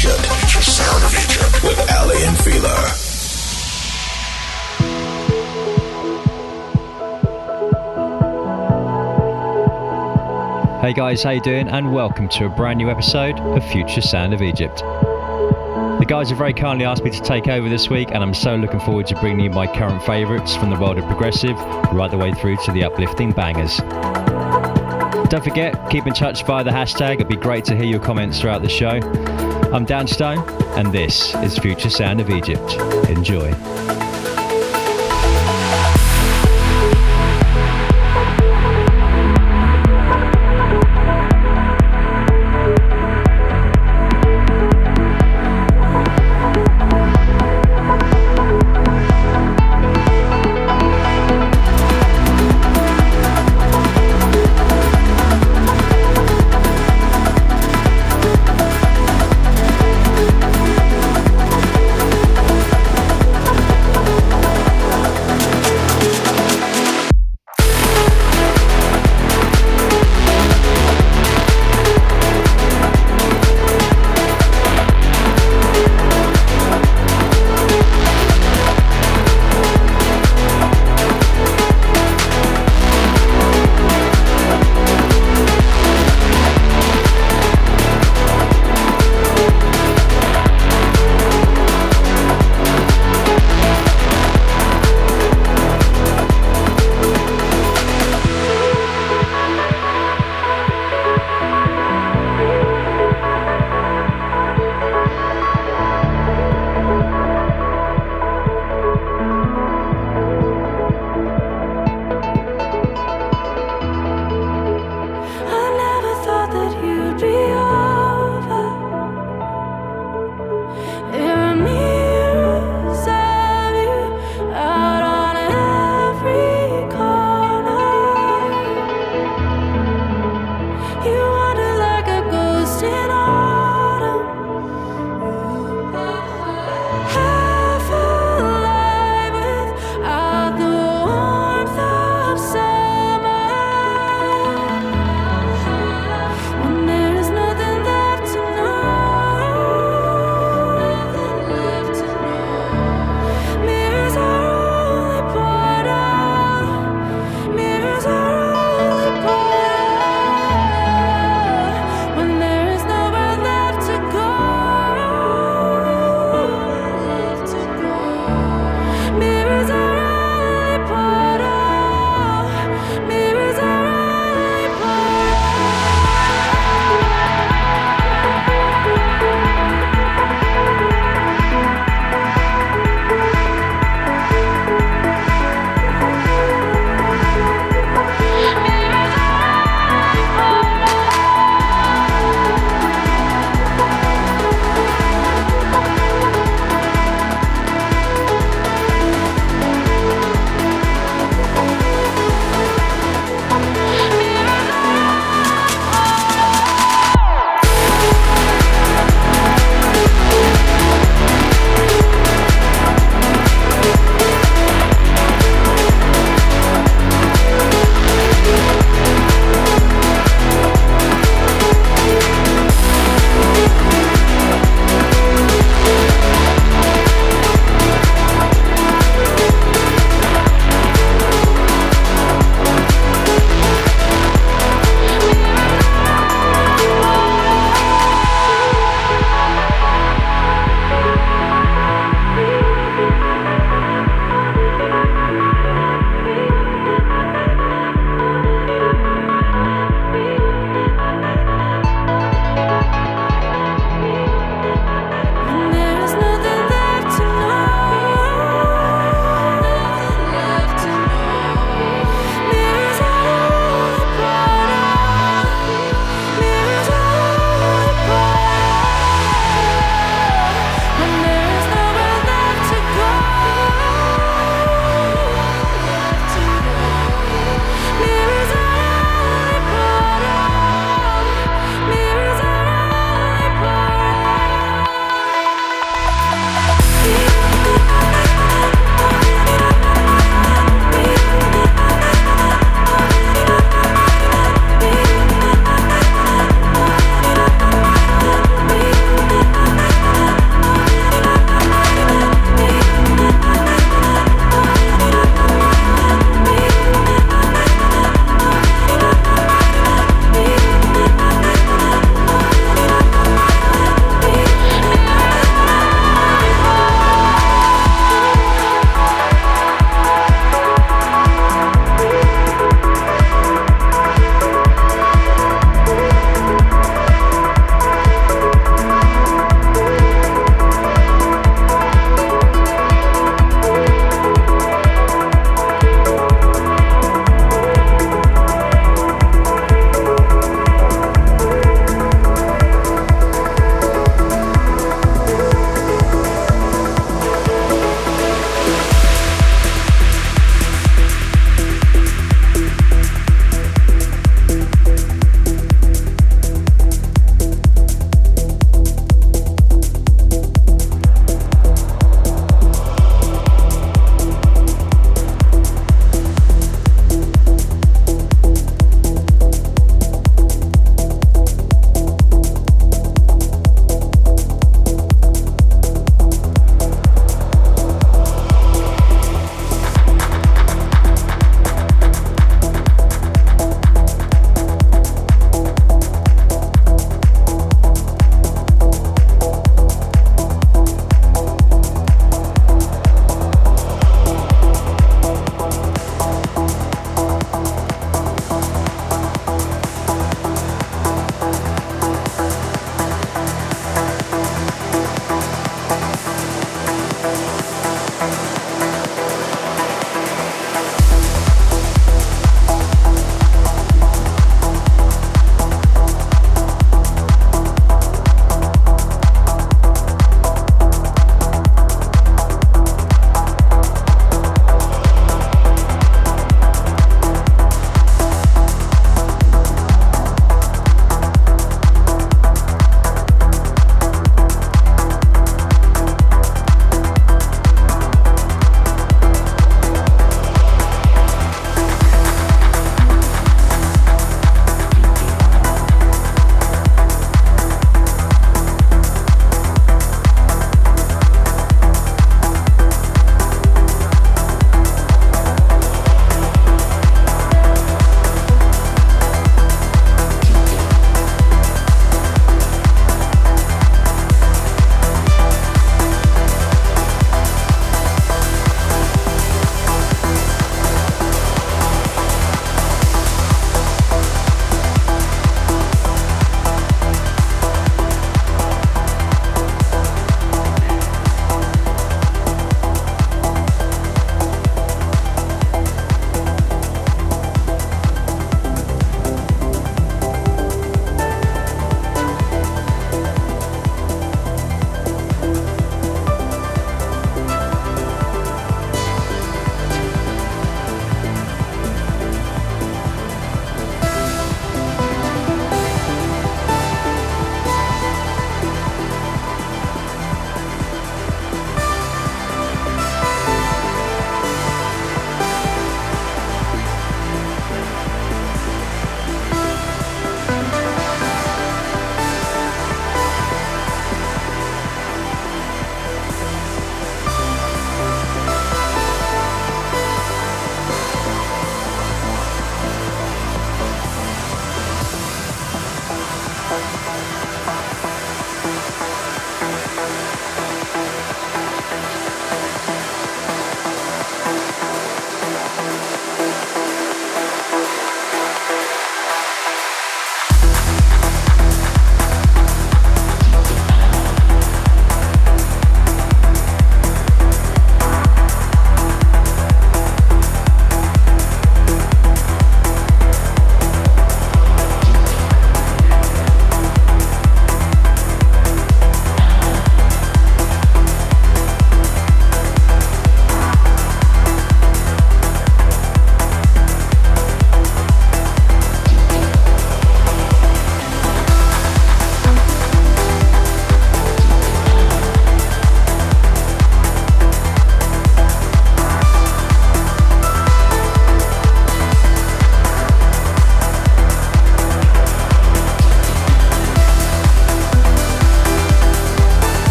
Egypt. Sound of Egypt with Aly and Fila. Hey guys, how you doing? And welcome to a brand new episode of Future Sound of Egypt. The guys have very kindly asked me to take over this week, and I'm so looking forward to bringing you my current favourites from the world of progressive, right the way through to the uplifting bangers. Don't forget, keep in touch via the hashtag. It'd be great to hear your comments throughout the show. I'm Dan Stone, and this is Future Sound of Egypt. Enjoy.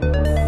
Música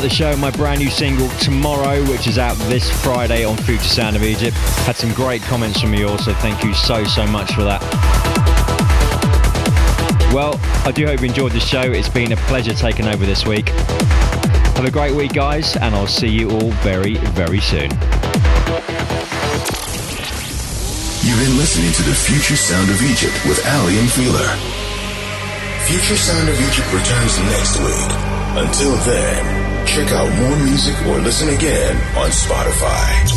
out the show, my brand new single Tomorrow, which is out this Friday on Future Sound of Egypt. Had some great comments from you all, so thank you so, so much for that. Well, I do hope you enjoyed the show. It's been a pleasure taking over this week. Have a great week, guys, and I'll see you all very, very soon. You've been listening to the Future Sound of Egypt with Aly and Fila. Future Sound of Egypt returns next week. Until then, check out more music or listen again on Spotify.